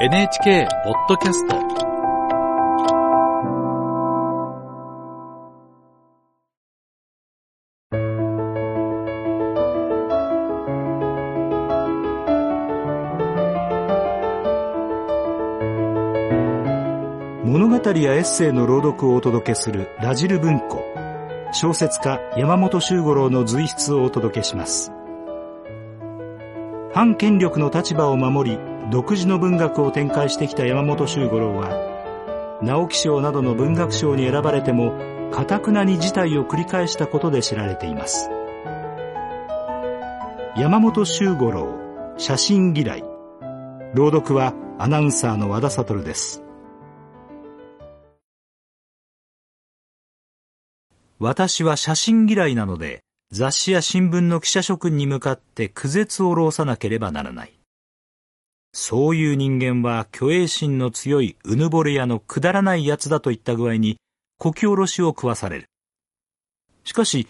NHK ポッドキャスト。物語やエッセイの朗読をお届けするラジル文庫。小説家山本周五郎の随筆をお届けします。反権力の立場を守り独自の文学を展開してきた山本周五郎は直木賞などの文学賞に選ばれてもかたくなに事態を繰り返したことで知られています。山本周五郎写真嫌い。朗読はアナウンサーの和田悟です。私は写真嫌いなので雑誌や新聞の記者諸君に向かって苦絶を浪さなければならない。そういう人間は虚栄心の強いうぬぼれ屋のくだらない奴だといった具合にこき下ろしを食わされる。しかし、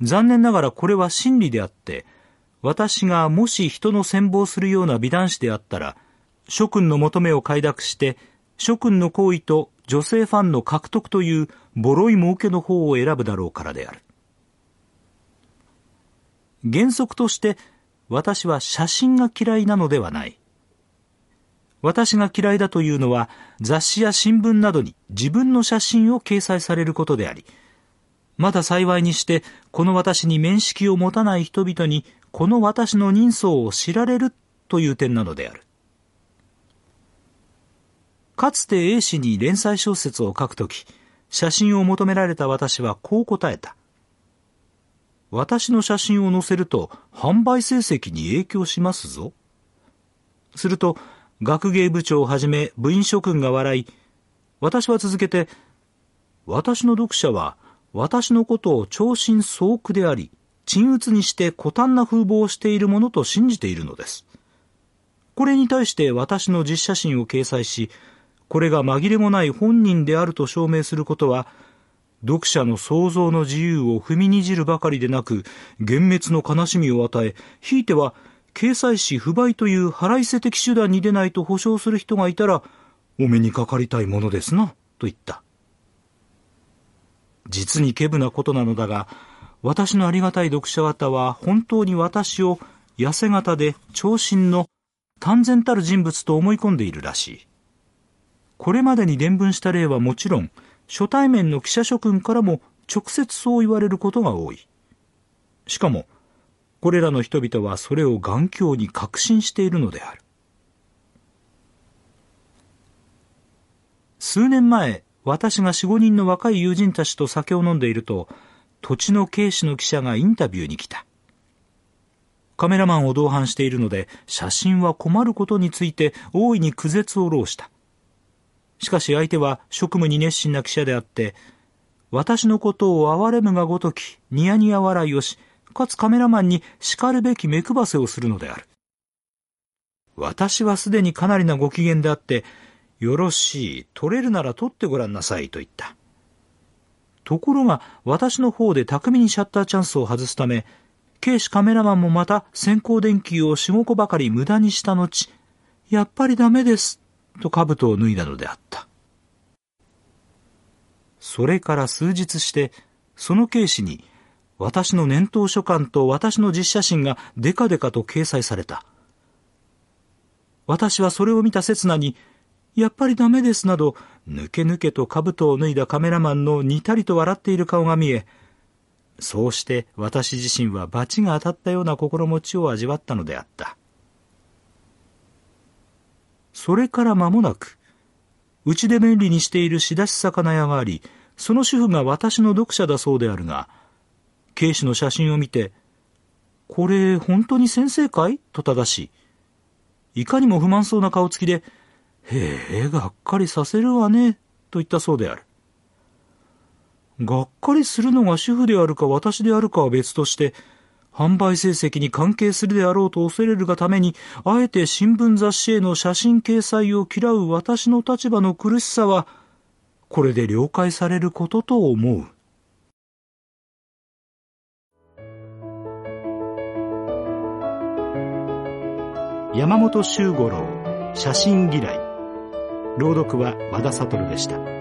残念ながらこれは真理であって、私がもし人の羨望するような美男子であったら、諸君の求めを快諾して、諸君の行為と女性ファンの獲得というボロい儲けの方を選ぶだろうからである。原則として私は写真が嫌いなのではない。私が嫌いだというのは雑誌や新聞などに自分の写真を掲載されることであり、まだ幸いにしてこの私に面識を持たない人々にこの私の人相を知られるという点なのである。かつて A 氏に連載小説を書くとき、写真を求められた私はこう答えた。私の写真を載せると販売成績に影響しますぞ。すると、学芸部長をはじめ部員諸君が笑い、私は続けて、私の読者は私のことを超心総苦であり、鎮鬱にして古短な風貌をしているものと信じているのです。これに対して私の実写真を掲載し、これが紛れもない本人であると証明することは、読者の想像の自由を踏みにじるばかりでなく、幻滅の悲しみを与え、ひいては、掲載誌不買という腹いせ的手段に出ないと保証する人がいたら、お目にかかりたいものですな、と言った。実に稀無なことなのだが、私のありがたい読者方は本当に私を痩せ型で長身の単然たる人物と思い込んでいるらしい。これまでに伝聞した例はもちろん、初対面の記者諸君からも直接そう言われることが多い。しかも、これらの人々はそれを眼鏡に確信しているのである。数年前、私が四五人の若い友人たちと酒を飲んでいると、土地の警視の記者がインタビューに来た。カメラマンを同伴しているので、写真は困ることについて大いに苦絶を浪した。しかし相手は職務に熱心な記者であって、私のことを憐れむがごとき、ニヤニヤ笑いをし、かつカメラマンに叱るべき目配せをするのである。私はすでにかなりなご機嫌であって、よろしい、撮れるなら撮ってごらんなさいと言った。ところが、私の方で巧みにシャッターチャンスを外すため、警視カメラマンもまた先行電球を四五個ばかり無駄にした後、やっぱりダメです、と兜を脱いだのであった。それから数日して、その警視に、私の年頭書簡と私の実写真がデカデカと掲載された。私はそれを見た刹那に、やっぱりダメですなど、ぬけぬけと兜を脱いだカメラマンのにたりと笑っている顔が見え、そうして私自身は罰が当たったような心持ちを味わったのであった。それから間もなく、うちで便利にしている仕出し魚屋があり、その主婦が私の読者だそうであるが、警視の写真を見て、これ本当に先生かい？と正し、いかにも不満そうな顔つきで、へえ、がっかりさせるわね、と言ったそうである。がっかりするのが主婦であるか私であるかは別として、販売成績に関係するであろうと恐れるがために、あえて新聞雑誌への写真掲載を嫌う私の立場の苦しさは、これで了解されることと思う。山本周五郎写真嫌い。朗読は和田悟でした。